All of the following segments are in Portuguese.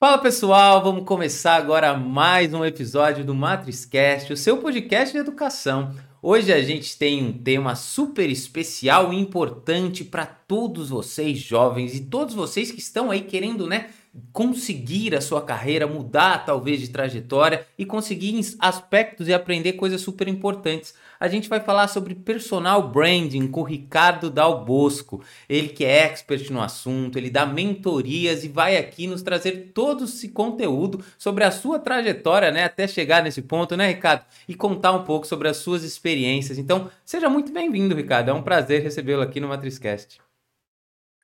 Fala pessoal, vamos começar agora mais um episódio do MatrizCast, o seu podcast de educação. Hoje a gente tem um tema super especial e importante para todos vocês jovens e todos vocês que estão aí querendo, né, conseguir a sua carreira, mudar talvez de trajetória e conseguir aspectos e aprender coisas super importantes. A gente vai falar sobre personal branding com o Ricardo Dal Bosco. Ele que é expert no assunto, ele dá mentorias e vai aqui nos trazer todo esse conteúdo sobre a sua trajetória, né, até chegar nesse ponto, né, Ricardo? E contar um pouco sobre as suas experiências. Então, seja muito bem-vindo, Ricardo. É um prazer recebê-lo aqui no MatrizCast.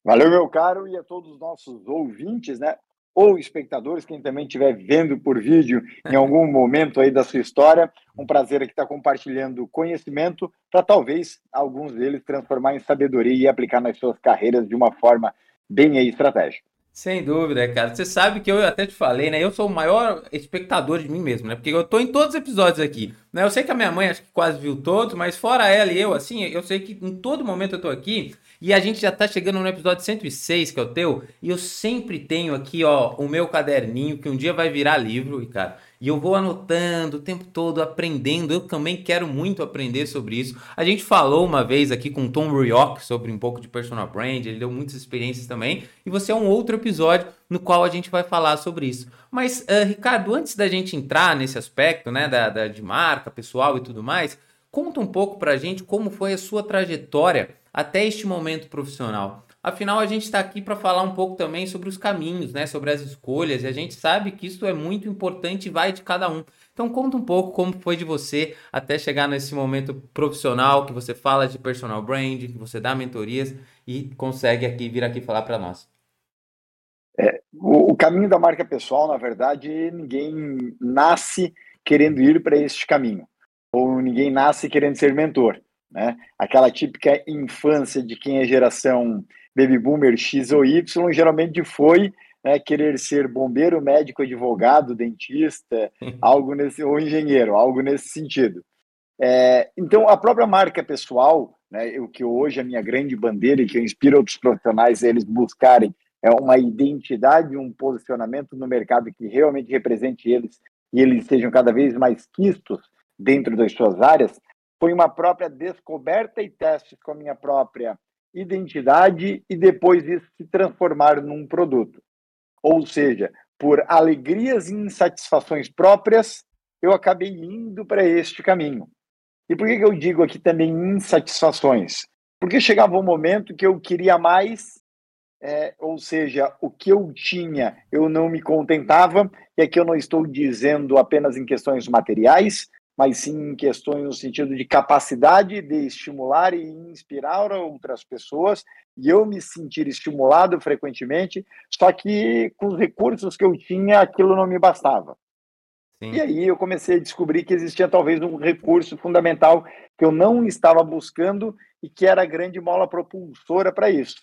Valeu, meu caro, e a todos os nossos ouvintes, né? Ou espectadores, quem também estiver vendo por vídeo em algum momento aí da sua história. Um prazer aqui estar compartilhando conhecimento para talvez alguns deles transformar em sabedoria e aplicar nas suas carreiras de uma forma bem estratégica. Sem dúvida, cara. Você sabe que eu até te falei, né? Eu sou o maior espectador de mim mesmo, né? Porque eu tô em todos os episódios aqui. Né? Eu sei que a minha mãe acho que quase viu todos, mas fora ela e eu, assim, eu sei que em todo momento eu tô aqui e a gente já tá chegando no episódio 106, que é o teu, e eu sempre tenho aqui, ó, o meu caderninho, que um dia vai virar livro, e cara, e eu vou anotando o tempo todo, aprendendo. Eu também quero muito aprender sobre isso. A gente falou uma vez aqui com o Tom Rioch sobre um pouco de personal brand, ele deu muitas experiências também, e você é um outro episódio no qual a gente vai falar sobre isso. Mas, uh, Ricardo, antes da gente entrar nesse aspecto, né, da, da, de marca pessoal e tudo mais, conta um pouco pra gente como foi a sua trajetória até este momento profissional. Afinal, a gente está aqui para falar um pouco também sobre os caminhos, né? sobre as escolhas, e a gente sabe que isso é muito importante e vai de cada um. Então conta um pouco como foi de você até chegar nesse momento profissional que você fala de personal branding, que você dá mentorias e consegue aqui vir aqui falar para nós. O, o, caminho da marca pessoal, na verdade, ninguém nasce querendo ir para este caminho, ou ninguém nasce querendo ser mentor. Né? Aquela típica infância de quem é geração baby boomer X ou Y, geralmente foi né, querer ser bombeiro, médico, advogado, dentista, algo nesse, ou engenheiro, algo nesse sentido. É, então, a própria marca pessoal, né, o que hoje é a minha grande bandeira e que eu inspiro outros profissionais a eles buscarem é uma identidade, um posicionamento no mercado que realmente represente eles e eles sejam cada vez mais quistos dentro das suas áreas, foi uma própria descoberta e teste com a minha própria identidade e depois isso se transformar num produto. Ou seja, por alegrias e insatisfações próprias, eu acabei indo para este caminho. E por que, que eu digo aqui também insatisfações? Porque chegava um momento que eu queria mais, é, ou seja, o que eu tinha eu não me contentava, e aqui eu não estou dizendo apenas em questões materiais, mas sim em questões no sentido de capacidade de estimular e inspirar outras pessoas, e eu me sentir estimulado frequentemente, só que com os recursos que eu tinha, aquilo não me bastava. Sim. E aí eu comecei a descobrir que existia talvez um recurso fundamental que eu não estava buscando e que era a grande mola propulsora para isso,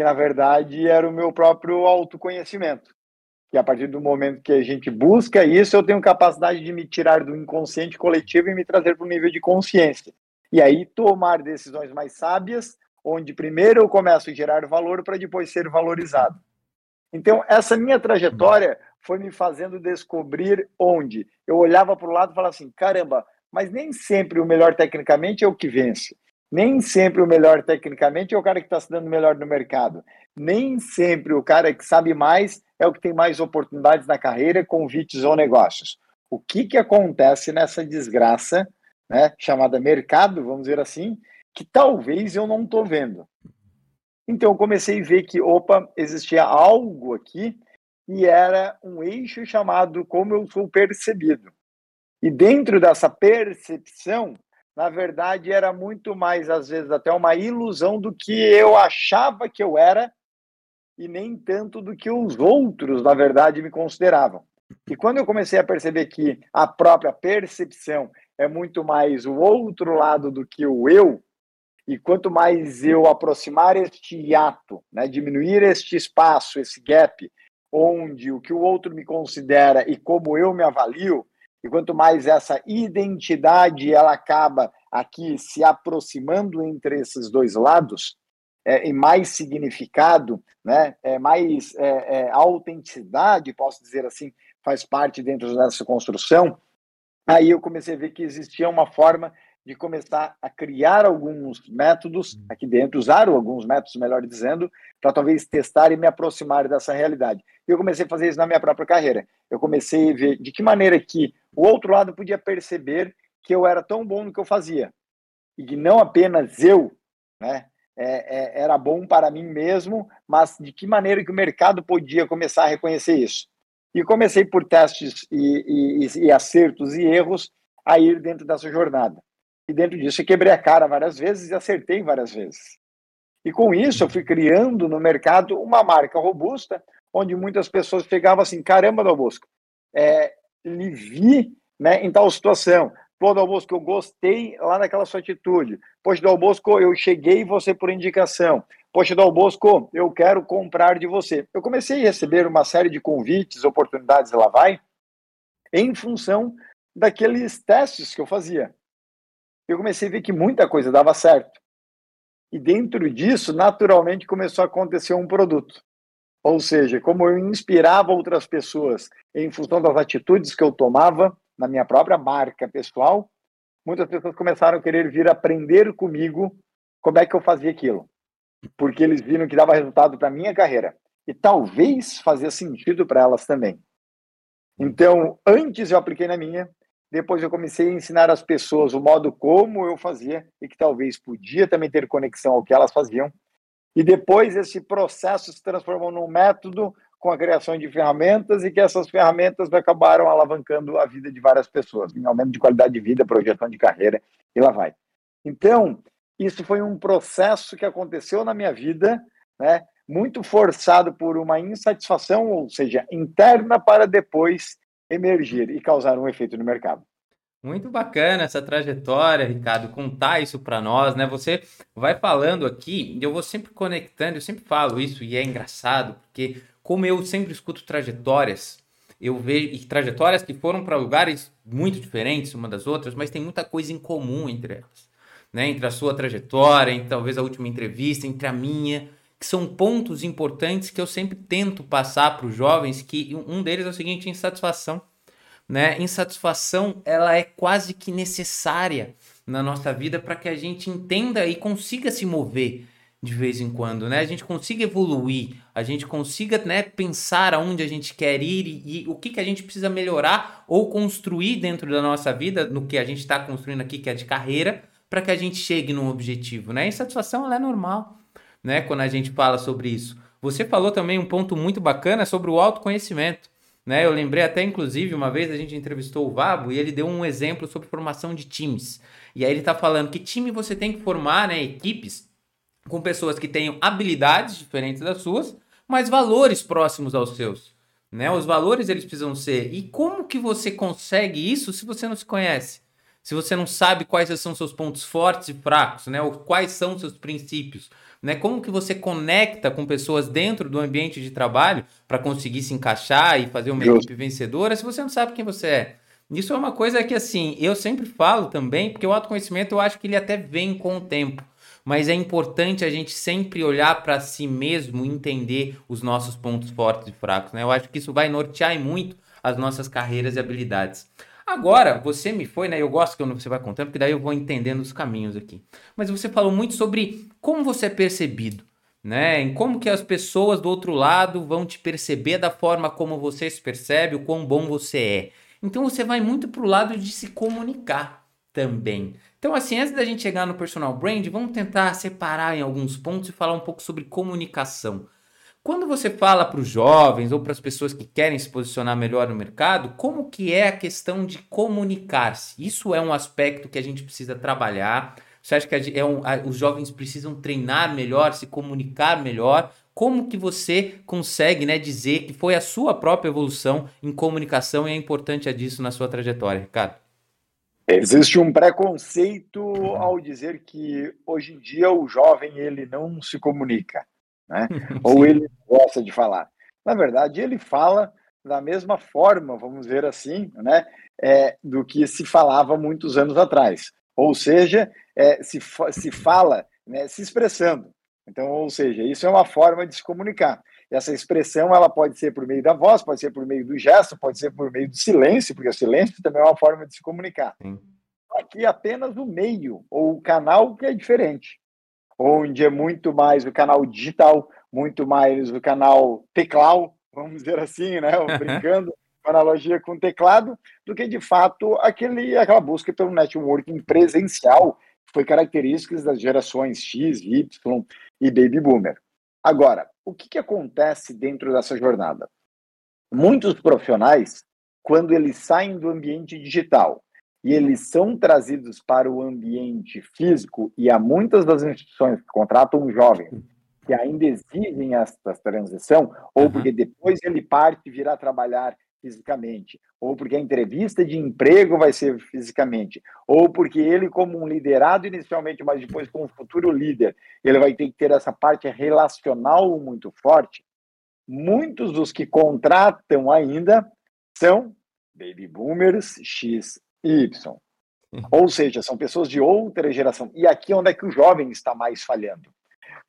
que na verdade era o meu próprio autoconhecimento que a partir do momento que a gente busca isso, eu tenho capacidade de me tirar do inconsciente coletivo e me trazer para o nível de consciência. E aí tomar decisões mais sábias, onde primeiro eu começo a gerar valor para depois ser valorizado. Então, essa minha trajetória foi me fazendo descobrir onde eu olhava para o lado e falava assim: caramba, mas nem sempre o melhor tecnicamente é o que vence. Nem sempre o melhor tecnicamente é o cara que está se dando melhor no mercado. Nem sempre o cara que sabe mais é o que tem mais oportunidades na carreira, convites ou negócios. O que, que acontece nessa desgraça, né, chamada mercado, vamos dizer assim, que talvez eu não estou vendo. Então eu comecei a ver que, opa, existia algo aqui e era um eixo chamado como eu sou percebido. E dentro dessa percepção, na verdade, era muito mais, às vezes, até uma ilusão do que eu achava que eu era e nem tanto do que os outros, na verdade, me consideravam. E quando eu comecei a perceber que a própria percepção é muito mais o outro lado do que o eu, e quanto mais eu aproximar este hiato, né, diminuir este espaço, esse gap, onde o que o outro me considera e como eu me avalio, e quanto mais essa identidade ela acaba aqui se aproximando entre esses dois lados, é, e mais significado, né, é, mais é, é, autenticidade, posso dizer assim, faz parte dentro dessa construção, aí eu comecei a ver que existia uma forma de começar a criar alguns métodos uhum. aqui dentro, usar alguns métodos, melhor dizendo, para talvez testar e me aproximar dessa realidade. Eu comecei a fazer isso na minha própria carreira. Eu comecei a ver de que maneira que o outro lado podia perceber que eu era tão bom no que eu fazia e que não apenas eu, né, é, é, era bom para mim mesmo, mas de que maneira que o mercado podia começar a reconhecer isso. E comecei por testes e, e, e acertos e erros a ir dentro dessa jornada. E dentro disso eu quebrei a cara várias vezes e acertei várias vezes. E com isso eu fui criando no mercado uma marca robusta, onde muitas pessoas chegavam assim, caramba, Dal Bosco, é, lhe vi né, em tal situação. Pô, Dal Bosco, eu gostei lá daquela sua atitude. Poxa, Dal Bosco, eu cheguei você por indicação. Poxa, Dal Bosco, eu quero comprar de você. Eu comecei a receber uma série de convites, oportunidades, lá vai, em função daqueles testes que eu fazia eu comecei a ver que muita coisa dava certo. E dentro disso, naturalmente, começou a acontecer um produto. Ou seja, como eu inspirava outras pessoas em função das atitudes que eu tomava na minha própria marca pessoal, muitas pessoas começaram a querer vir aprender comigo como é que eu fazia aquilo. Porque eles viram que dava resultado para a minha carreira. E talvez fazia sentido para elas também. Então, antes eu apliquei na minha, depois eu comecei a ensinar as pessoas o modo como eu fazia e que talvez podia também ter conexão ao que elas faziam. E depois esse processo se transformou num método com a criação de ferramentas e que essas ferramentas acabaram alavancando a vida de várias pessoas, em aumento de qualidade de vida, projeção de carreira e lá vai. Então, isso foi um processo que aconteceu na minha vida, né, muito forçado por uma insatisfação, ou seja, interna para depois emergir e causar um efeito no mercado. Muito bacana essa trajetória, Ricardo, contar isso para nós, né? Você vai falando aqui, eu vou sempre conectando, eu sempre falo isso e é engraçado, porque como eu sempre escuto trajetórias, eu vejo trajetórias que foram para lugares muito diferentes uma das outras, mas tem muita coisa em comum entre elas, né? Entre a sua trajetória, entre talvez a última entrevista, entre a minha, que são pontos importantes que eu sempre tento passar para os jovens, que um deles é o seguinte, insatisfação. Né? Insatisfação, ela é quase que necessária na nossa vida para que a gente entenda e consiga se mover de vez em quando, né? A gente consiga evoluir, a gente consiga, né, pensar aonde a gente quer ir e, e o que, que a gente precisa melhorar ou construir dentro da nossa vida, no que a gente está construindo aqui, que é de carreira, para que a gente chegue num objetivo, né? Insatisfação, ela é normal né, quando a gente fala sobre isso. Você falou também um ponto muito bacana sobre o autoconhecimento. Né? Eu lembrei até, inclusive, uma vez a gente entrevistou o Vabo e ele deu um exemplo sobre formação de times. E aí ele está falando que time você tem que formar, né, equipes com pessoas que tenham habilidades diferentes das suas, mas valores próximos aos seus. Né? Os valores eles precisam ser. E como que você consegue isso se você não se conhece? Se você não sabe quais são seus pontos fortes e fracos, né? Ou quais são seus princípios? Né? Como que você conecta com pessoas dentro do ambiente de trabalho para conseguir se encaixar e fazer uma equipe vencedora se você não sabe quem você é? Isso é uma coisa que, assim, eu sempre falo também, porque o autoconhecimento eu acho que ele até vem com o tempo. Mas é importante a gente sempre olhar para si mesmo e entender os nossos pontos fortes e fracos. Né? Eu acho que isso vai nortear muito as nossas carreiras e habilidades. Agora, você me foi, né? Eu gosto que você vai contando, porque daí eu vou entendendo os caminhos aqui. Mas você falou muito sobre como você é percebido, né? Em como que as pessoas do outro lado vão te perceber da forma como você se percebe, o quão bom você é. Então você vai muito pro lado de se comunicar também. Então, assim, antes da gente chegar no personal brand, vamos tentar separar em alguns pontos e falar um pouco sobre comunicação. Quando você fala para os jovens ou para as pessoas que querem se posicionar melhor no mercado, como que é a questão de comunicar-se? Isso é um aspecto que a gente precisa trabalhar. Você acha que é um, os jovens precisam treinar melhor, se comunicar melhor? Como que você consegue né, dizer que foi a sua própria evolução em comunicação e a importância disso na sua trajetória, Ricardo? Existe um preconceito ao dizer que hoje em dia o jovem ele não se comunica né? Ou ele gosta de falar. Na verdade, ele fala da mesma forma, vamos ver assim, né, é, do que se falava muitos anos atrás. Ou seja, é, se, se fala né, se expressando. Então, ou seja, isso é uma forma de se comunicar. Essa expressão ela pode ser por meio da voz, pode ser por meio do gesto, pode ser por meio do silêncio, porque o silêncio também é uma forma de se comunicar. Sim. Aqui apenas o meio ou o canal que é diferente. Onde é muito mais o canal digital, muito mais o canal teclado, vamos dizer assim, né? Brincando com analogia com teclado, do que de fato aquele, aquela busca pelo networking presencial, que foi característica das gerações X, Y e Baby Boomer. Agora, o que, que acontece dentro dessa jornada? Muitos profissionais, quando eles saem do ambiente digital e eles são trazidos para o ambiente físico, e há muitas das instituições que contratam jovens que ainda exigem essa transição, ou porque depois ele parte e virá trabalhar fisicamente, ou porque a entrevista de emprego vai ser fisicamente, ou porque ele, como um liderado inicialmente, mas depois como futuro líder, ele vai ter que ter essa parte relacional muito forte. Muitos dos que contratam ainda são baby boomers X e Y. Ou seja, são pessoas de outra geração. E aqui é onde é que o jovem está mais falhando.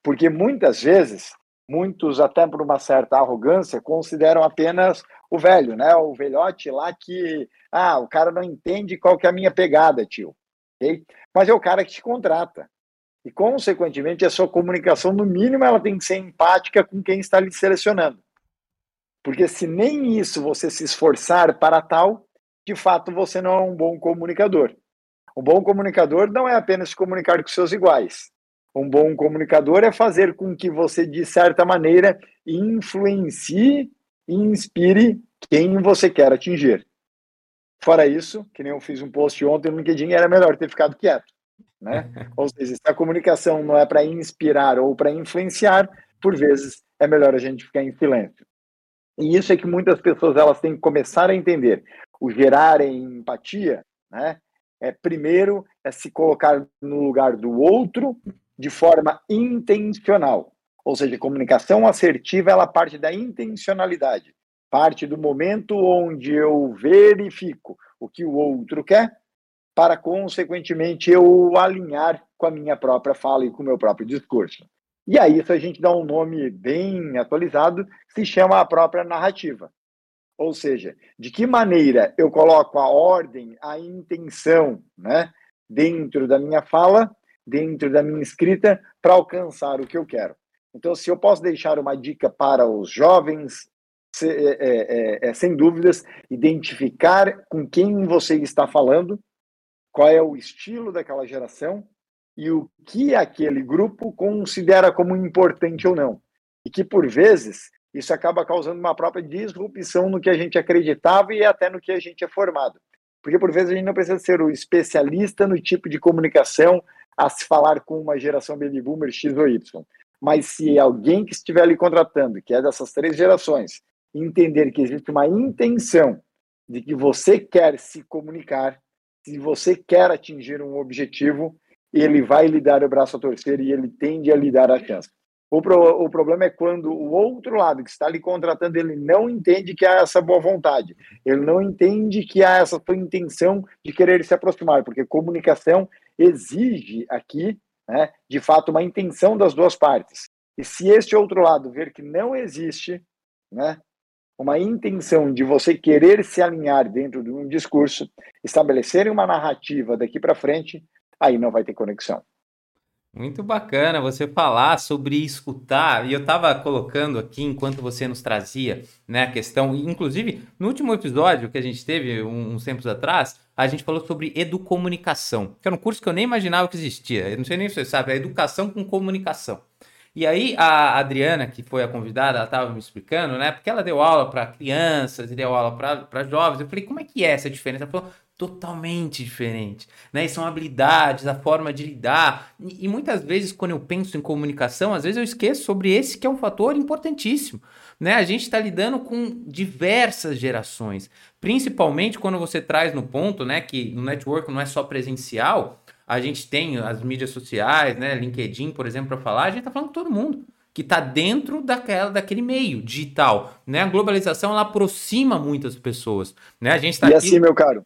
Porque muitas vezes muitos, até por uma certa arrogância, consideram apenas o velho, né? O velhote lá que, ah, o cara não entende qual que é a minha pegada, tio. Okay? Mas é o cara que te contrata. E, consequentemente, a sua comunicação, no mínimo, ela tem que ser empática com quem está lhe selecionando. Porque se nem isso você se esforçar para tal, de fato você não é um bom comunicador. Um bom comunicador não é apenas comunicar com seus iguais, um bom comunicador é fazer com que você, de certa maneira, influencie e inspire quem você quer atingir. Fora isso, que nem eu fiz um post ontem no LinkedIn, era melhor ter ficado quieto. Né? ou seja, se a comunicação não é para inspirar ou para influenciar, por vezes é melhor a gente ficar em silêncio. E isso é que muitas pessoas elas têm que começar a entender. O gerar empatia, né? É primeiro é se colocar no lugar do outro de forma intencional. Ou seja, comunicação assertiva ela parte da intencionalidade, parte do momento onde eu verifico o que o outro quer, para consequentemente eu alinhar com a minha própria fala e com o meu próprio discurso. E aí isso a gente dá um nome bem atualizado, se chama a própria narrativa. Ou seja, de que maneira eu coloco a ordem, a intenção, né, dentro da minha fala dentro da minha escrita para alcançar o que eu quero. Então, se eu posso deixar uma dica para os jovens, se, é, é, é, é, sem dúvidas, identificar com quem você está falando, qual é o estilo daquela geração e o que aquele grupo considera como importante ou não. E que, por vezes, isso acaba causando uma própria disrupção no que a gente acreditava e até no que a gente é formado. Porque, por vezes, a gente não precisa ser o especialista no tipo de comunicação, a se falar com uma geração baby boomer X ou Y. Mas se alguém que estiver ali contratando, que é dessas três gerações, entender que existe uma intenção de que você quer se comunicar, se você quer atingir um objetivo, ele vai lhe dar o braço a torcer e ele tende a lhe dar a chance. O, pro, o problema é quando o outro lado que está lhe contratando, ele não entende que há essa boa vontade, ele não entende que há essa sua intenção de querer se aproximar, porque comunicação exige aqui, né, de fato, uma intenção das duas partes. E se este outro lado ver que não existe né, uma intenção de você querer se alinhar dentro de um discurso, estabelecer uma narrativa daqui para frente, aí não vai ter conexão. Muito bacana você falar sobre escutar, e eu estava colocando aqui enquanto você nos trazia né, a questão, inclusive no último episódio que a gente teve uns tempos atrás, a gente falou sobre educomunicação, que era um curso que eu nem imaginava que existia, eu não sei nem se você sabe, é educação com comunicação. E aí a Adriana, que foi a convidada, ela estava me explicando, né? Porque ela deu aula para crianças e deu aula para jovens. Eu falei, como é que é essa diferença? Ela falou, totalmente diferente, né? E são habilidades, a forma de lidar. E, e, muitas vezes, quando eu penso em comunicação, às vezes eu esqueço sobre esse que é um fator importantíssimo, né? A gente está lidando com diversas gerações, principalmente quando você traz no ponto, né, que no network não é só presencial, a gente tem as mídias sociais, né, LinkedIn, por exemplo, para falar, a gente está falando com todo mundo que está dentro daquela, daquele meio digital, né? A globalização ela aproxima muitas pessoas, né? A gente está e aqui... assim, meu caro,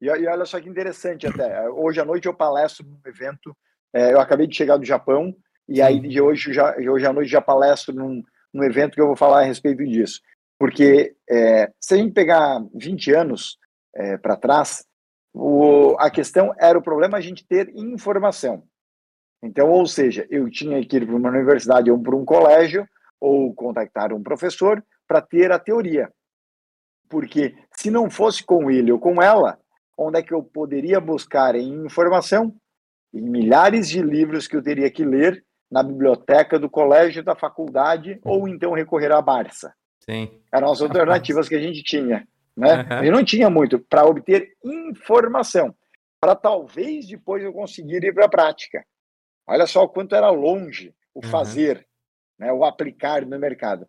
e, e, olha só que interessante até. Hoje à noite eu palestro num evento. É, eu acabei de chegar do Japão E aí, de hoje, já, hoje à noite, já palestro num, num evento que eu vou falar a respeito disso. Porque é, se a gente pegar 20 anos é, para trás, o, a questão era o problema a gente ter informação. Então, ou seja, eu tinha que ir para uma universidade ou para um colégio, ou contactar um professor para ter a teoria. Porque se não fosse com ele ou com ela, onde é que eu poderia buscar em informação? Em milhares de livros que eu teria que ler na biblioteca do colégio, da faculdade, ou então recorrer à Barça. Sim. Eram as alternativas que a gente tinha. Né? Uhum. Gente não tinha muito para obter informação, para talvez depois eu conseguir ir para a prática. Olha só o quanto era longe o uhum. fazer, né, o aplicar no mercado.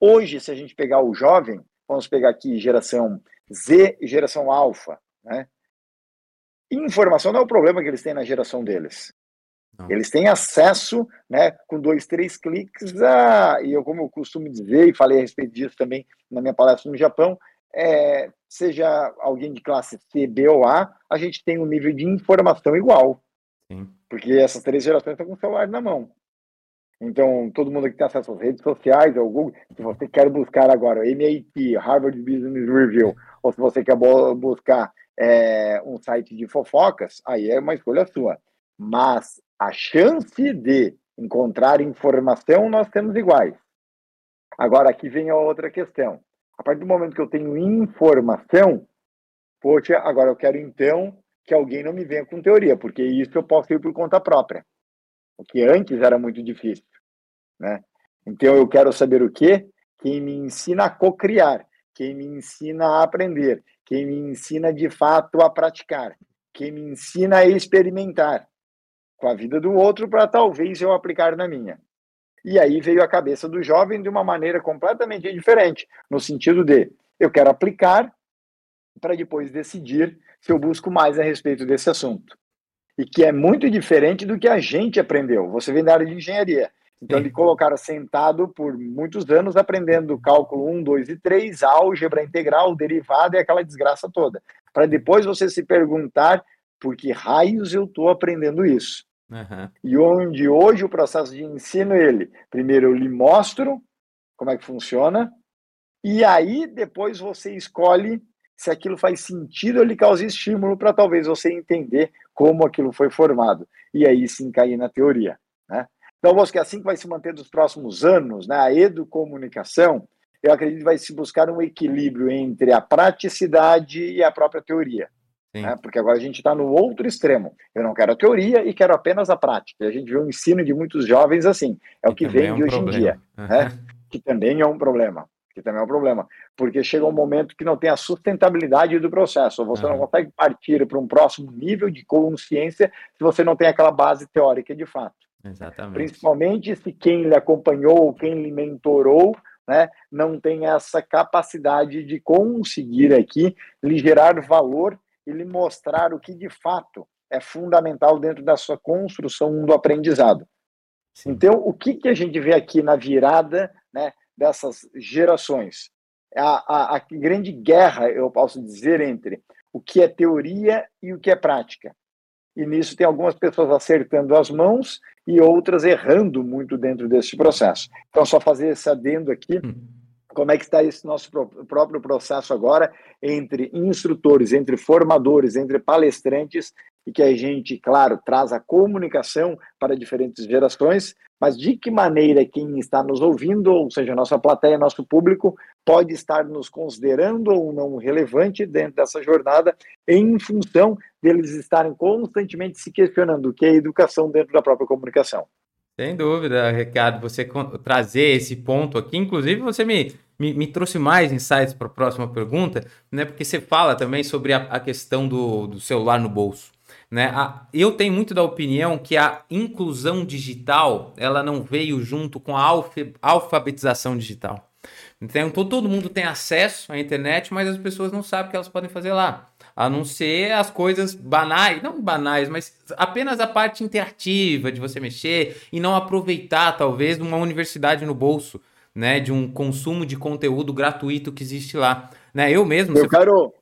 Hoje, se a gente pegar o jovem, vamos pegar aqui geração Z e geração alfa, né? Informação não é o problema que eles têm na geração deles. Não. Eles têm acesso, né, com dois, três cliques, a, e eu, como eu costumo dizer, e falei a respeito disso também na minha palestra no Japão, é, seja alguém de classe C, B ou A, a gente tem um nível de informação igual. Sim. Porque essas três gerações estão com o celular na mão. Então, todo mundo que tem acesso às redes sociais, ao Google, se você quer buscar agora MIT, Harvard Business Review, ou se você quer buscar é, um site de fofocas, aí é uma escolha sua. Mas a chance de encontrar informação nós temos iguais. Agora, aqui vem a outra questão. A partir do momento que eu tenho informação, poxa, agora eu quero então que alguém não me venha com teoria, porque isso eu posso ir por conta própria. O que antes era muito difícil, né? Então eu quero saber o quê? Quem me ensina a cocriar, quem me ensina a aprender, quem me ensina de fato a praticar, quem me ensina a experimentar com a vida do outro para talvez eu aplicar na minha. E aí veio a cabeça do jovem de uma maneira completamente diferente, no sentido de eu quero aplicar para depois decidir se eu busco mais a respeito desse assunto e que é muito diferente do que a gente aprendeu. Você vem da área de engenharia. Então, ele colocaram sentado por muitos anos aprendendo cálculo 1, 2 e 3, álgebra integral, derivada e aquela desgraça toda. Para depois você se perguntar por que raios eu estou aprendendo isso. Uhum. E onde hoje o processo de ensino, ele, primeiro eu lhe mostro como é que funciona, e aí depois você escolhe se aquilo faz sentido ou lhe causa estímulo para talvez você entender como aquilo foi formado. E aí sim cair na teoria. Né? Então, acho que é assim que vai se manter nos próximos anos, né? a educomunicação, eu acredito que vai se buscar um equilíbrio entre a praticidade e a própria teoria. Né? Porque agora a gente está no outro extremo. Eu não quero a teoria e quero apenas a prática. E a gente vê o ensino de muitos jovens assim. É o que, vem é um de hoje problema. em dia. Uhum. Né? Que também é um problema que também é um problema, porque chega um momento que não tem a sustentabilidade do processo, você uhum. não consegue partir para um próximo nível de consciência se você não tem aquela base teórica de fato. Exatamente. Principalmente se quem lhe acompanhou, quem lhe mentorou, né, não tem essa capacidade de conseguir aqui lhe gerar valor e lhe mostrar o que de fato é fundamental dentro da sua construção do aprendizado. Então, o que, que a gente vê aqui na virada né, dessas gerações. A, a, a grande guerra, eu posso dizer, entre o que é teoria e o que é prática. E nisso tem algumas pessoas acertando as mãos e outras errando muito dentro desse processo. Então, só fazer esse adendo aqui, hum. Como é que está esse nosso próprio processo agora entre instrutores, entre formadores, entre palestrantes, e que a gente, claro, traz a comunicação para diferentes gerações, mas de que maneira quem está nos ouvindo, ou seja, nossa plateia, nosso público, pode estar nos considerando ou não relevante dentro dessa jornada, em função deles estarem constantemente se questionando o que é educação dentro da própria comunicação. Sem dúvida, Ricardo, você trazer esse ponto aqui, inclusive você me, me, me trouxe mais insights para a próxima pergunta, né? Porque você fala também sobre a, a questão do, do celular no bolso. Né? A, eu tenho muito da opinião que a inclusão digital ela não veio junto com a alfa, alfabetização digital. Então todo mundo tem acesso à internet, mas as pessoas não sabem o que elas podem fazer lá. A não ser as coisas banais, não banais, mas apenas a parte interativa de você mexer e não aproveitar, talvez, uma universidade no bolso, né? De um consumo de conteúdo gratuito que existe lá. Né? Eu mesmo. Eu quero,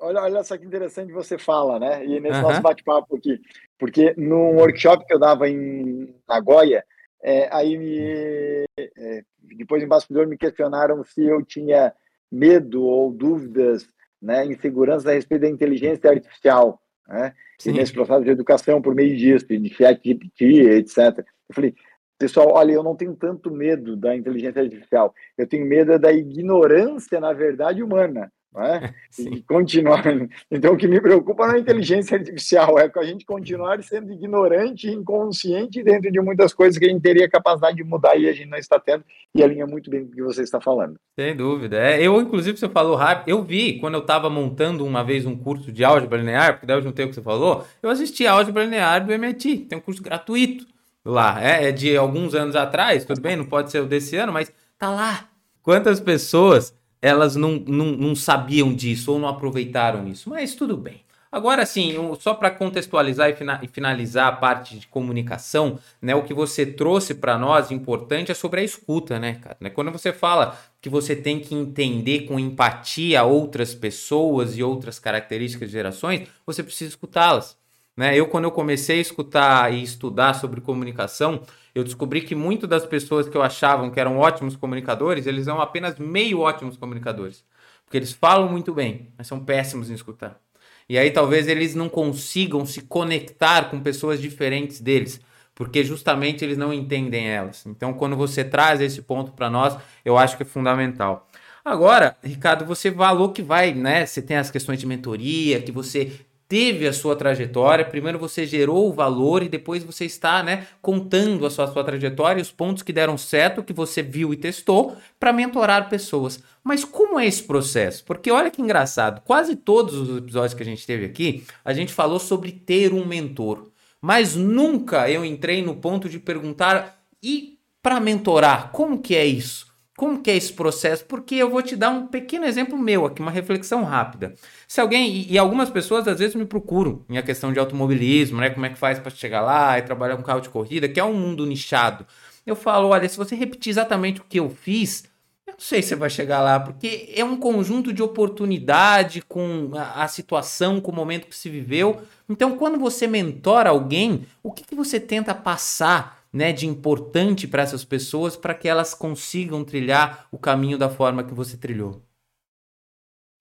olha, olha só que interessante você fala, né? E nesse uhum. nosso bate-papo aqui. Porque num workshop que eu dava em Nagoya, é, aí me, é, depois em bastidor me questionaram se eu tinha medo ou dúvidas, né, insegurança a respeito da inteligência artificial, né, e nesse processo de educação por meio disso, de chat etc. Eu falei, pessoal, olha, eu não tenho tanto medo da inteligência artificial, eu tenho medo da ignorância, na verdade, humana. É? E continuar. Então, o que me preocupa não é a inteligência artificial, é a gente continuar sendo ignorante e inconsciente dentro de muitas coisas que a gente teria capacidade de mudar e a gente não está tendo, e alinha muito bem com o que você está falando. Sem dúvida. É, eu, inclusive, você falou rápido, eu vi quando eu estava montando uma vez um curso de álgebra linear, porque daí eu juntei o que você falou, eu assisti a álgebra linear do MIT, tem um curso gratuito lá, é, é de alguns anos atrás, tudo bem, não pode ser o desse ano, mas tá lá. Quantas pessoas elas não, não, não sabiam disso ou não aproveitaram isso, mas tudo bem. Agora sim, só para contextualizar e finalizar a parte de comunicação, né, o que você trouxe para nós importante é sobre a escuta, né, cara? Né, quando você fala que você tem que entender com empatia outras pessoas e outras características de gerações, você precisa escutá-las. Né? Eu, quando eu comecei a escutar e estudar sobre comunicação, eu descobri que muitas das pessoas que eu achavam que eram ótimos comunicadores, eles são apenas meio ótimos comunicadores. Porque eles falam muito bem, mas são péssimos em escutar. E aí talvez eles não consigam se conectar com pessoas diferentes deles, porque justamente eles não entendem elas. Então, quando você traz esse ponto para nós, eu acho que é fundamental. Agora, Ricardo, você falou que vai, né? Você tem as questões de mentoria, que você teve a sua trajetória, primeiro você gerou o valor e depois você está, né, contando a sua, a sua trajetória os pontos que deram certo, que você viu e testou, para mentorar pessoas. Mas como é esse processo? Porque olha que engraçado, quase todos os episódios que a gente teve aqui, a gente falou sobre ter um mentor. Mas nunca eu entrei no ponto de perguntar e para mentorar, como que é isso? Como que é esse processo? Porque eu vou te dar um pequeno exemplo meu aqui, uma reflexão rápida. Se alguém, e, algumas pessoas às vezes me procuram em a questão de automobilismo, né? Como é que faz para chegar lá e trabalhar com carro de corrida, que é um mundo nichado. Eu falo, olha, se você repetir exatamente o que eu fiz, eu não sei se você vai chegar lá, porque é um conjunto de oportunidade com a, a situação, com o momento que se viveu. Então, quando você mentora alguém, o que, que você tenta passar né, de importante para essas pessoas para que elas consigam trilhar o caminho da forma que você trilhou?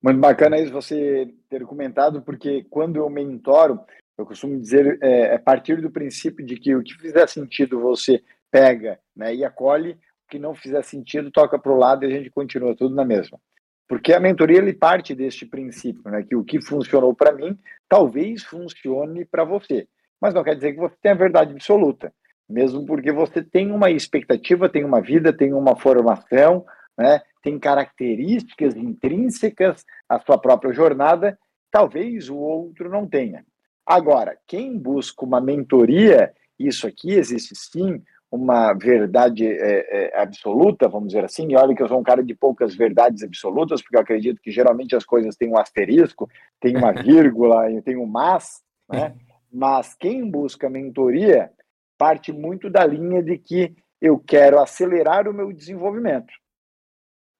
Muito bacana isso você ter comentado, porque quando eu mentoro, eu costumo dizer, é, é partir do princípio de que o que fizer sentido você pega né, e acolhe, o que não fizer sentido toca para o lado e a gente continua tudo na mesma. Porque a mentoria ele parte deste princípio, né, que o que funcionou para mim talvez funcione para você, mas não quer dizer que você tenha a verdade absoluta mesmo porque você tem uma expectativa, tem uma vida, tem uma formação, né? tem características intrínsecas à sua própria jornada, talvez o outro não tenha. Agora, quem busca uma mentoria, isso aqui existe sim uma verdade é, é, absoluta, vamos dizer assim, e olha que eu sou um cara de poucas verdades absolutas, porque eu acredito que geralmente as coisas têm um asterisco, tem uma vírgula, e tem um mas, né? mas quem busca mentoria parte muito da linha de que eu quero acelerar o meu desenvolvimento.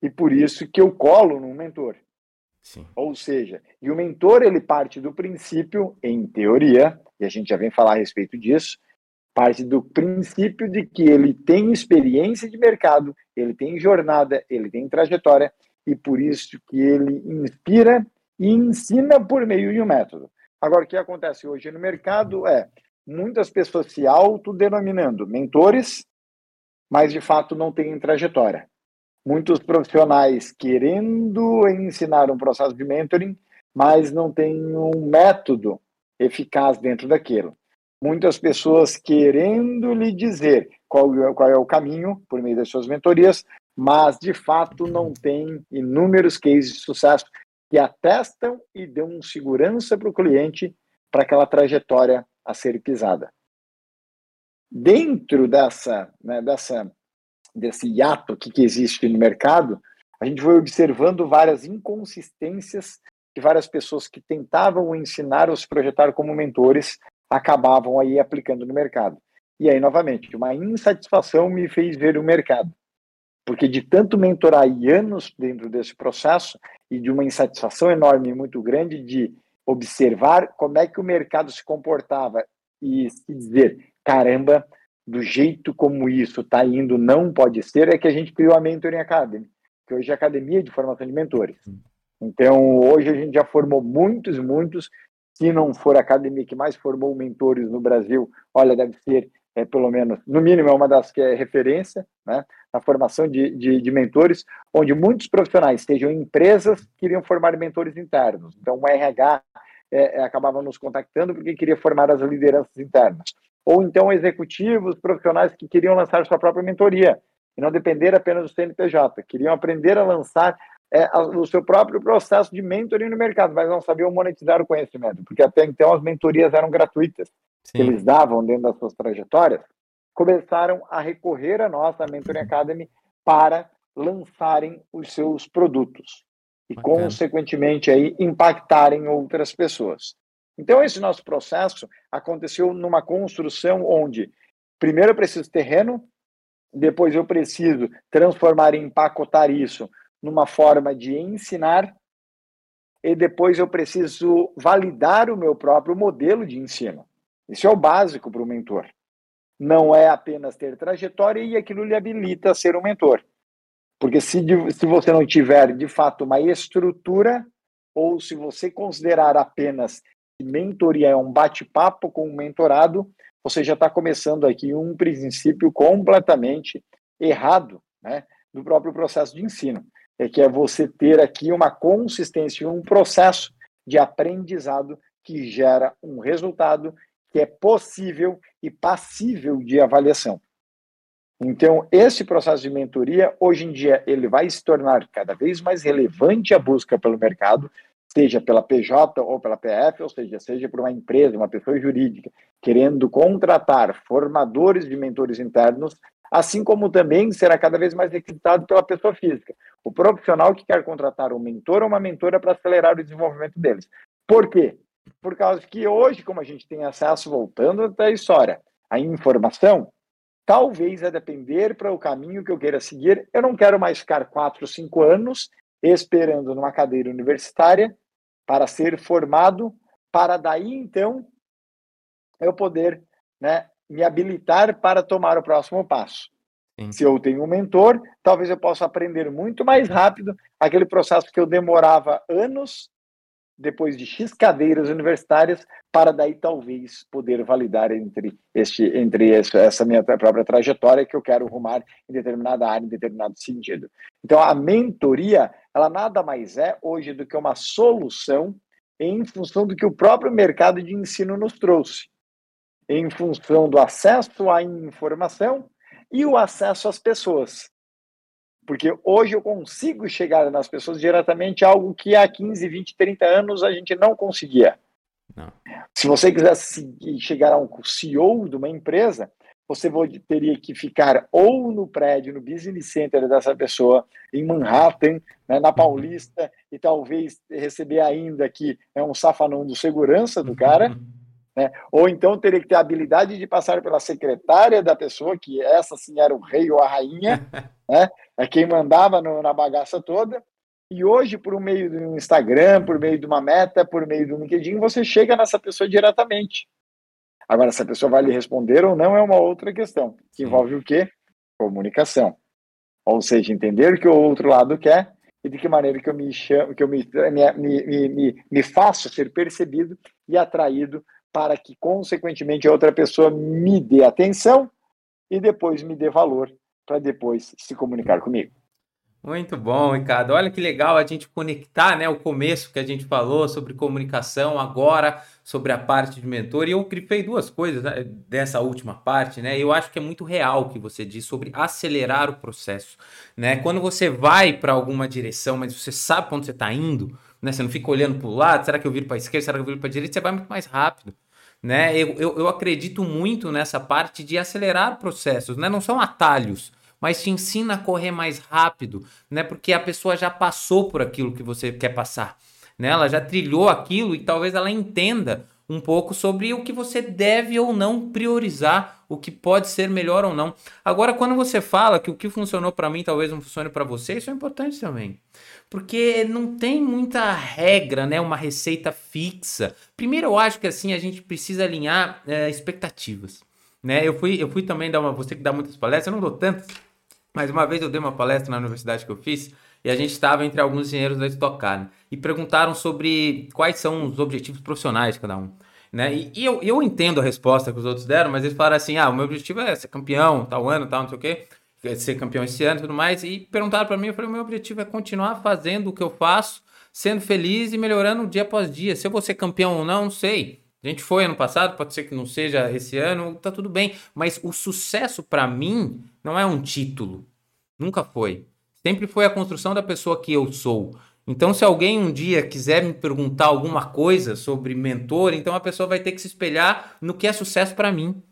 E por isso que eu colo num mentor. Sim. Ou seja, e o mentor ele parte do princípio, em teoria, e a gente já vem falar a respeito disso, parte do princípio de que ele tem experiência de mercado, ele tem jornada, ele tem trajetória, e por isso que ele inspira e ensina por meio de um método. Agora, o que acontece hoje no mercado é muitas pessoas se autodenominando mentores, mas de fato não têm trajetória. Muitos profissionais querendo ensinar um processo de mentoring, mas não têm um método eficaz dentro daquilo. Muitas pessoas querendo lhe dizer qual, é, qual é o caminho por meio das suas mentorias, mas de fato não têm inúmeros cases de sucesso que atestam e dão segurança para o cliente para aquela trajetória a ser pisada. Dentro dessa, né, dessa, desse hiato que, que existe no mercado, a gente foi observando várias inconsistências que várias pessoas que tentavam ensinar ou se projetar como mentores acabavam aí aplicando no mercado. E aí, novamente, uma insatisfação me fez ver o mercado. Porque de tanto mentorar e anos dentro desse processo e de uma insatisfação enorme, muito grande de observar como é que o mercado se comportava e se dizer, caramba, do jeito como isso está indo não pode ser, é que a gente criou a Mentoring Academy, que hoje é a academia de formação de mentores. Então, hoje a gente já formou muitos, muitos. Se não for a academia que mais formou mentores no Brasil, olha, deve ser, é, pelo menos, no mínimo, é uma das que é referência né, na formação de, de, de mentores, onde muitos profissionais, sejam empresas, queriam formar mentores internos. Então, o RH é, é, acabava nos contactando porque queria formar as lideranças internas. Ou então executivos, profissionais que queriam lançar sua própria mentoria e não depender apenas do CNPJ, queriam aprender a lançar é, o seu próprio processo de mentoring no mercado, mas não sabiam monetizar o conhecimento, porque até então as mentorias eram gratuitas. Que eles davam dentro das suas trajetórias, começaram a recorrer a nós, a Mentoring Academy, para lançarem os seus produtos e, Bacana. consequentemente, aí, impactarem outras pessoas. Então, esse nosso processo aconteceu numa construção onde, primeiro, eu preciso terreno, depois, eu preciso transformar e empacotar isso numa forma de ensinar, e depois eu preciso validar o meu próprio modelo de ensino. Isso é o básico para o mentor. Não é apenas ter trajetória e aquilo lhe habilita a ser um mentor. Porque se, se você não tiver, de fato, uma estrutura, ou se você considerar apenas que mentoria é um bate-papo com um mentorado, você já está começando aqui um princípio completamente errado né, do próprio processo de ensino. É que é você ter aqui uma consistência, um processo de aprendizado que gera um resultado que é possível e passível de avaliação. Então, esse processo de mentoria, hoje em dia, ele vai se tornar cada vez mais relevante a busca pelo mercado, seja pela PJ ou pela PF, ou seja, seja por uma empresa, uma pessoa jurídica, querendo contratar formadores de mentores internos, assim como também será cada vez mais requisitado pela pessoa física, o profissional que quer contratar um mentor ou uma mentora para acelerar o desenvolvimento deles. Por quê? Por causa que hoje, como a gente tem acesso, voltando até a história, a informação, talvez a depender para o caminho que eu queira seguir, eu não quero mais ficar quatro, cinco anos esperando numa cadeira universitária para ser formado, para daí então eu poder né, me habilitar para tomar o próximo passo. Sim. Se eu tenho um mentor, talvez eu possa aprender muito mais rápido aquele processo que eu demorava anos depois de X cadeiras universitárias, para daí talvez poder validar entre, este, entre essa minha própria trajetória que eu quero rumar em determinada área, em determinado sentido. Então, a mentoria, ela nada mais é hoje do que uma solução em função do que o próprio mercado de ensino nos trouxe, em função do acesso à informação e o acesso às pessoas. Porque hoje eu consigo chegar nas pessoas diretamente, algo que há 15, 20, 30 anos a gente não conseguia. Não. Se você quisesse chegar a um CEO de uma empresa, você teria que ficar ou no prédio, no business center dessa pessoa, em Manhattan, né, na Paulista, e talvez receber ainda que é um safanão do segurança do cara, né, ou então teria que ter a habilidade de passar pela secretária da pessoa, que essa sim era o rei ou a rainha, né, é quem mandava no, na bagaça toda. E hoje, por meio do Instagram, por meio de uma meta, por meio do LinkedIn, você chega nessa pessoa diretamente. Agora, se a pessoa vai lhe responder ou não é uma outra questão, que envolve o quê? Comunicação. Ou seja, entender o que o outro lado quer e de que maneira que eu me chamo, que eu me, me, me, me, me faço ser percebido e atraído para que, consequentemente, a outra pessoa me dê atenção e depois me dê valor para depois se comunicar comigo. Muito bom, Ricardo. Olha que legal a gente conectar, né, o começo que a gente falou sobre comunicação, agora sobre a parte de mentor. E eu grifei duas coisas né, dessa última parte, né? Eu acho que é muito real o que você diz sobre acelerar o processo, né? Quando você vai para alguma direção, mas você sabe para onde você está indo, né? Você não fica olhando para o lado, será que eu viro para a esquerda, será que eu viro para a direita? Você vai muito mais rápido né? Eu, eu, eu, acredito muito nessa parte de acelerar processos, né? Não são atalhos, mas te ensina a correr mais rápido, né? Porque a pessoa já passou por aquilo que você quer passar, né? Ela já trilhou aquilo e talvez ela entenda um pouco sobre o que você deve ou não priorizar, o que pode ser melhor ou não. Agora, quando você fala que o que funcionou para mim talvez não funcione para você, isso é importante também. Porque não tem muita regra, né? Uma receita fixa. Primeiro, eu acho que assim a gente precisa alinhar é, expectativas. né? Eu fui, eu fui também dar uma, você que dá muitas palestras, eu não dou tantas, mas uma vez eu dei uma palestra na universidade que eu fiz e a gente estava entre alguns engenheiros da Stock Car, né? e perguntaram sobre quais são os objetivos profissionais de cada um. Né? E, e eu, eu entendo a resposta que os outros deram, mas eles falaram assim: ah, o meu objetivo é ser campeão, tal ano, tal, não sei o quê, é ser campeão esse ano e tudo mais. E perguntaram para mim, eu falei: o meu objetivo é continuar fazendo o que eu faço, sendo feliz e melhorando dia após dia. Se eu vou ser campeão ou não, não sei. A gente foi ano passado, pode ser que não seja esse ano, tá tudo bem. Mas o sucesso para mim não é um título. Nunca foi. Sempre foi a construção da pessoa que eu sou. Então, se alguém um dia quiser me perguntar alguma coisa sobre mentor, então a pessoa vai ter que se espelhar no que é sucesso para mim.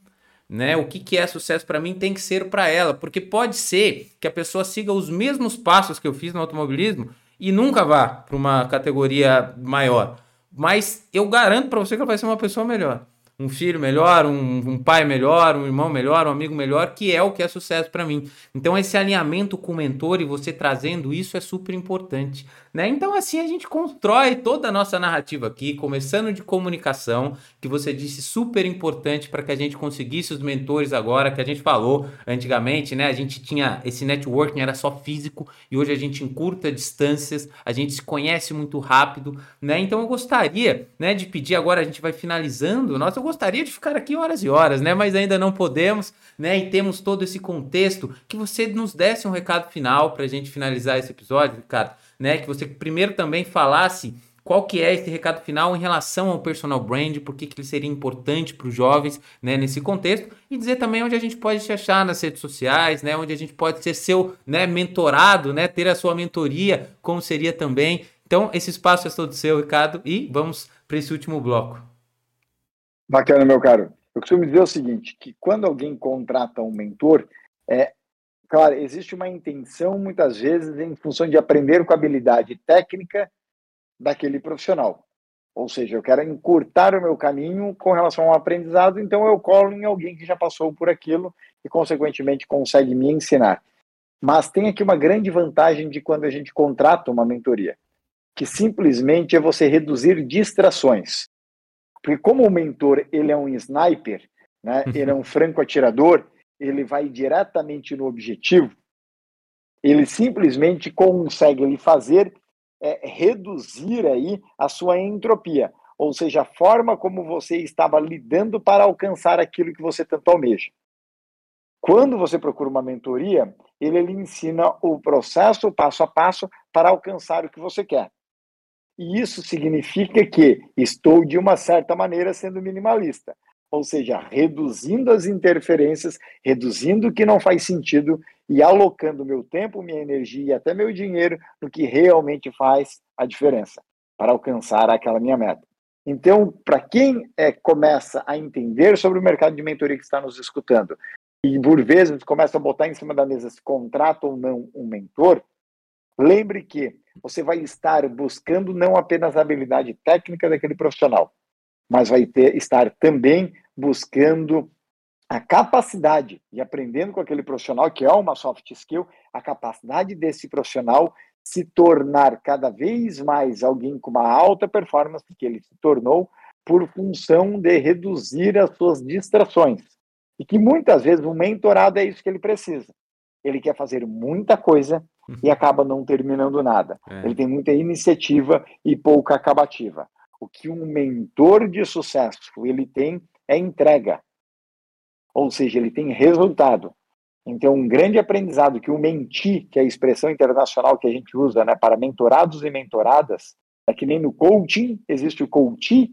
Né? O que, que é sucesso para mim tem que ser para ela, porque pode ser que a pessoa siga os mesmos passos que eu fiz no automobilismo e nunca vá para uma categoria maior. Mas eu garanto para você que ela vai ser uma pessoa melhor um filho melhor, um, um, pai melhor, um irmão melhor, um amigo melhor, que é o que é sucesso para mim. Então esse alinhamento com o mentor e você trazendo isso é super importante, né? Então assim a gente constrói toda a nossa narrativa aqui, começando de comunicação, que você disse super importante para que a gente conseguisse os mentores agora que a gente falou antigamente, né? A gente tinha esse networking era só físico e hoje a gente encurta distâncias, a gente se conhece muito rápido, né? Então eu gostaria, né, de pedir agora a gente vai finalizando, nossa, eu gostaria de ficar aqui horas e horas, né? Mas ainda não podemos, né? E temos todo esse contexto. Que você nos desse um recado final para a gente finalizar esse episódio, Ricardo, né? Que você primeiro também falasse qual que é esse recado final em relação ao personal brand, por que, que ele seria importante para os jovens né, nesse contexto, e dizer também onde a gente pode te achar nas redes sociais, né, onde a gente pode ser seu né, mentorado, né, ter a sua mentoria, como seria também. Então, esse espaço é todo seu, Ricardo, e vamos para esse último bloco. Bacana, meu caro. Eu costumo dizer o seguinte, que quando alguém contrata um mentor, é claro, existe uma intenção muitas vezes em função de aprender com a habilidade técnica daquele profissional. Ou seja, eu quero encurtar o meu caminho com relação ao aprendizado, então eu colo em alguém que já passou por aquilo e, consequentemente, consegue me ensinar. Mas tem aqui uma grande vantagem de quando a gente contrata uma mentoria, que simplesmente é você reduzir distrações. Porque como o mentor ele é um sniper, né? ele é um franco atirador, ele vai diretamente no objetivo, ele simplesmente consegue fazer é, reduzir aí a sua entropia, ou seja, a forma como você estava lidando para alcançar aquilo que você tanto almeja. Quando você procura uma mentoria, ele lhe ensina o processo passo a passo para alcançar o que você quer. E isso significa que estou, de uma certa maneira, sendo minimalista. Ou seja, reduzindo as interferências, reduzindo o que não faz sentido e alocando meu tempo, minha energia e até meu dinheiro no que realmente faz a diferença para alcançar aquela minha meta. Então, para quem é, começa a entender sobre o mercado de mentoria que está nos escutando e por vezes começa a botar em cima da mesa se contrata ou não um mentor, lembre que você vai estar buscando não apenas a habilidade técnica daquele profissional, mas vai ter, estar também buscando a capacidade e aprendendo com aquele profissional, que é uma soft skill, a capacidade desse profissional se tornar cada vez mais alguém com uma alta performance que ele se tornou por função de reduzir as suas distrações. E que muitas vezes um mentorado é isso que ele precisa. Ele quer fazer muita coisa uhum. e acaba não terminando nada. É. Ele tem muita iniciativa e pouca acabativa. O que um mentor de sucesso ele tem é entrega, ou seja, ele tem resultado. Então, um grande aprendizado que o menti, que é a expressão internacional que a gente usa né, para mentorados e mentoradas, é que nem no coaching existe o coachee,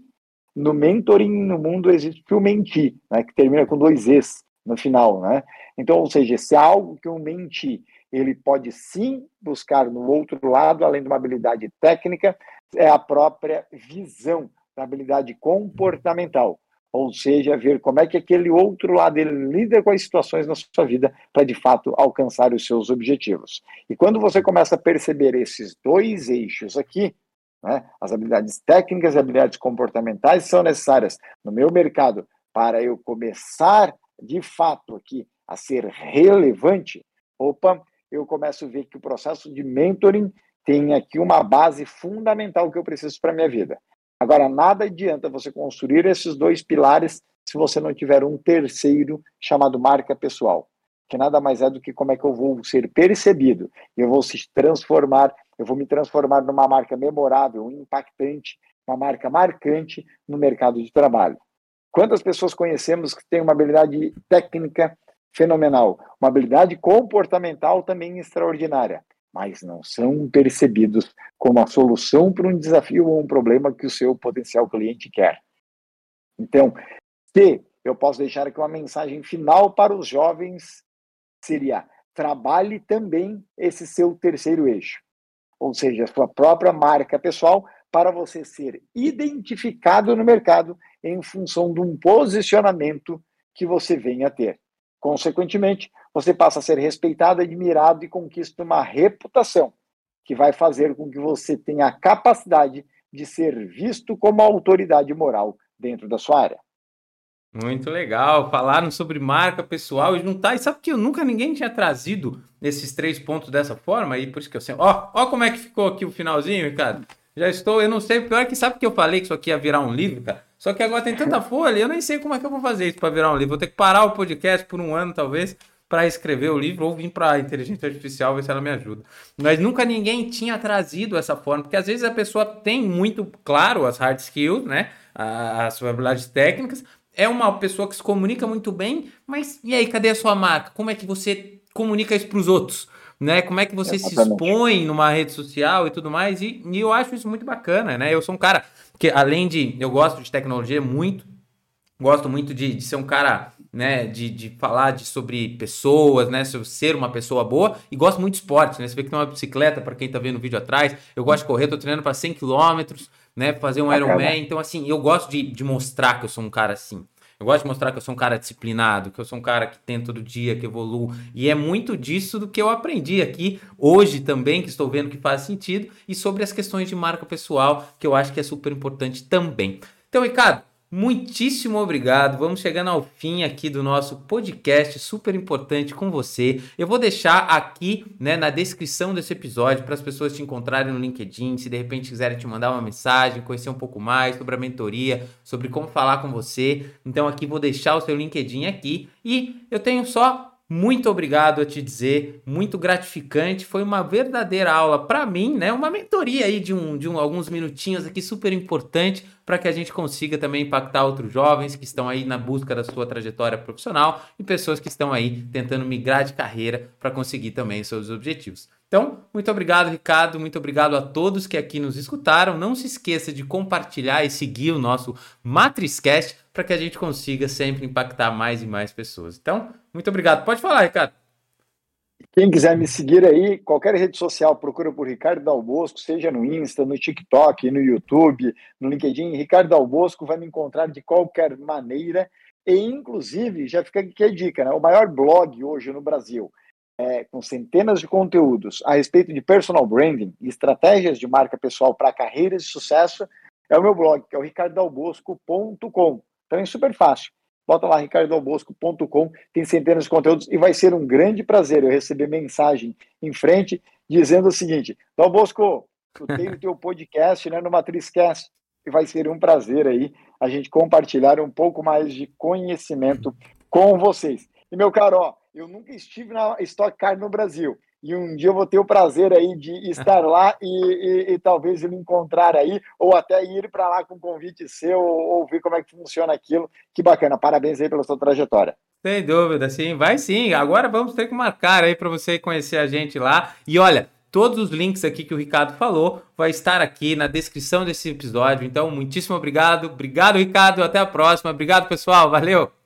no mentoring no mundo existe o menti, né, que termina com dois Es no final, né? Então, ou seja, se é algo que o menti ele pode sim buscar no outro lado, além de uma habilidade técnica, é a própria visão, da habilidade comportamental. Ou seja, ver como é que aquele outro lado ele lida com as situações na sua vida para de fato alcançar os seus objetivos. E quando você começa a perceber esses dois eixos aqui, né, as habilidades técnicas e habilidades comportamentais são necessárias no meu mercado para eu começar de fato aqui a ser relevante, opa, eu começo a ver que o processo de mentoring tem aqui uma base fundamental que eu preciso para minha vida. Agora, nada adianta você construir esses dois pilares se você não tiver um terceiro chamado marca pessoal, que nada mais é do que como é que eu vou ser percebido. Eu vou se transformar, eu vou me transformar numa marca memorável, impactante, uma marca marcante no mercado de trabalho. Quantas pessoas conhecemos que têm uma habilidade técnica fenomenal, uma habilidade comportamental também extraordinária, mas não são percebidos como a solução para um desafio ou um problema que o seu potencial cliente quer. Então, se eu posso deixar aqui uma mensagem final para os jovens, seria: trabalhe também esse seu terceiro eixo, ou seja, a sua própria marca pessoal, para você ser identificado no mercado em função de um posicionamento que você venha a ter. Consequentemente, você passa a ser respeitado, admirado e conquista uma reputação que vai fazer com que você tenha a capacidade de ser visto como autoridade moral dentro da sua área. Muito legal. Falaram sobre marca pessoal e juntar. E sabe que eu nunca ninguém tinha trazido esses três pontos dessa forma? E por isso que eu sei. Ó, ó como é que ficou aqui o finalzinho, Ricardo. Já estou, eu não sei, pior que sabe que eu falei que isso aqui ia virar um livro, cara? Só que agora tem tanta folha, eu nem sei como é que eu vou fazer isso para virar um livro. Vou ter que parar o podcast por um ano, talvez, para escrever o livro ou vir para a inteligência artificial ver se ela me ajuda. Mas nunca ninguém tinha trazido essa forma, porque às vezes a pessoa tem muito claro as hard skills, né? As suas habilidades técnicas, é uma pessoa que se comunica muito bem, mas e aí, cadê a sua marca? Como é que você comunica isso para os outros? né? Como é que você Exatamente. se expõe numa rede social e tudo mais. E, e, eu acho isso muito bacana, né? Eu sou um cara que, além de. Eu gosto de tecnologia muito, gosto muito de, de ser um cara. Né, de, de falar de, sobre pessoas, né, sobre ser uma pessoa boa e gosto muito de esporte, né, você vê que tem uma bicicleta para quem tá vendo o vídeo atrás, eu gosto de correr, tô treinando para 100 km, né, fazer um Ironman, então assim, eu gosto de, de mostrar que eu sou um cara assim, eu gosto de mostrar que eu sou um cara disciplinado, que eu sou um cara que tenta todo dia, que evoluo. E é muito disso do que eu aprendi aqui hoje também, que estou vendo que faz sentido, e sobre as questões de marca pessoal, que eu acho que é super importante também. Então, Ricardo, Muitíssimo obrigado. Vamos chegando ao fim aqui do nosso podcast super importante com você. Eu vou deixar aqui, né, na descrição desse episódio para as pessoas te encontrarem no LinkedIn, se de repente quiserem te mandar uma mensagem, conhecer um pouco mais sobre a mentoria, sobre como falar com você. Então aqui vou deixar o seu LinkedIn aqui e eu tenho só muito obrigado a te dizer, muito gratificante. Foi uma verdadeira aula para mim, né? Uma mentoria aí de, um, de um, alguns minutinhos aqui super importante para que a gente consiga também impactar outros jovens que estão aí na busca da sua trajetória profissional e pessoas que estão aí tentando migrar de carreira para conseguir também seus objetivos. Então, muito obrigado, Ricardo. Muito obrigado a todos que aqui nos escutaram. Não se esqueça de compartilhar e seguir o nosso MatrizCast para que a gente consiga sempre impactar mais e mais pessoas. Então, muito obrigado. Pode falar, Ricardo. Quem quiser me seguir aí, qualquer rede social, procura por Ricardo Dalbosco, seja no Insta, no TikTok, no YouTube, no LinkedIn. Ricardo Dalbosco vai me encontrar de qualquer maneira. E, inclusive, já fica aqui a dica, né? O maior blog hoje no Brasil, é, com centenas de conteúdos a respeito de personal branding e estratégias de marca pessoal para carreiras de sucesso, é o meu blog, que é o ricardalbosco.com. Então é super fácil. Bota lá ricardalbosco.com, tem centenas de conteúdos e vai ser um grande prazer eu receber mensagem em frente dizendo o seguinte: Dalbosco, tu tem o teu podcast né, no MatrizCast e vai ser um prazer aí a gente compartilhar um pouco mais de conhecimento com vocês. E meu caro, ó, eu nunca estive na Stock Car no Brasil e um dia eu vou ter o prazer aí de estar lá e, e, e talvez me encontrar aí, ou até ir para lá com um convite seu, ou, ou ver como é que funciona aquilo. Que bacana, parabéns aí pela sua trajetória. Sem dúvida, sim, vai sim. Agora vamos ter que marcar aí para você conhecer a gente lá. E olha, todos os links aqui que o Ricardo falou vai estar aqui na descrição desse episódio. Então, muitíssimo obrigado. Obrigado, Ricardo. Até a próxima. Obrigado, pessoal. Valeu.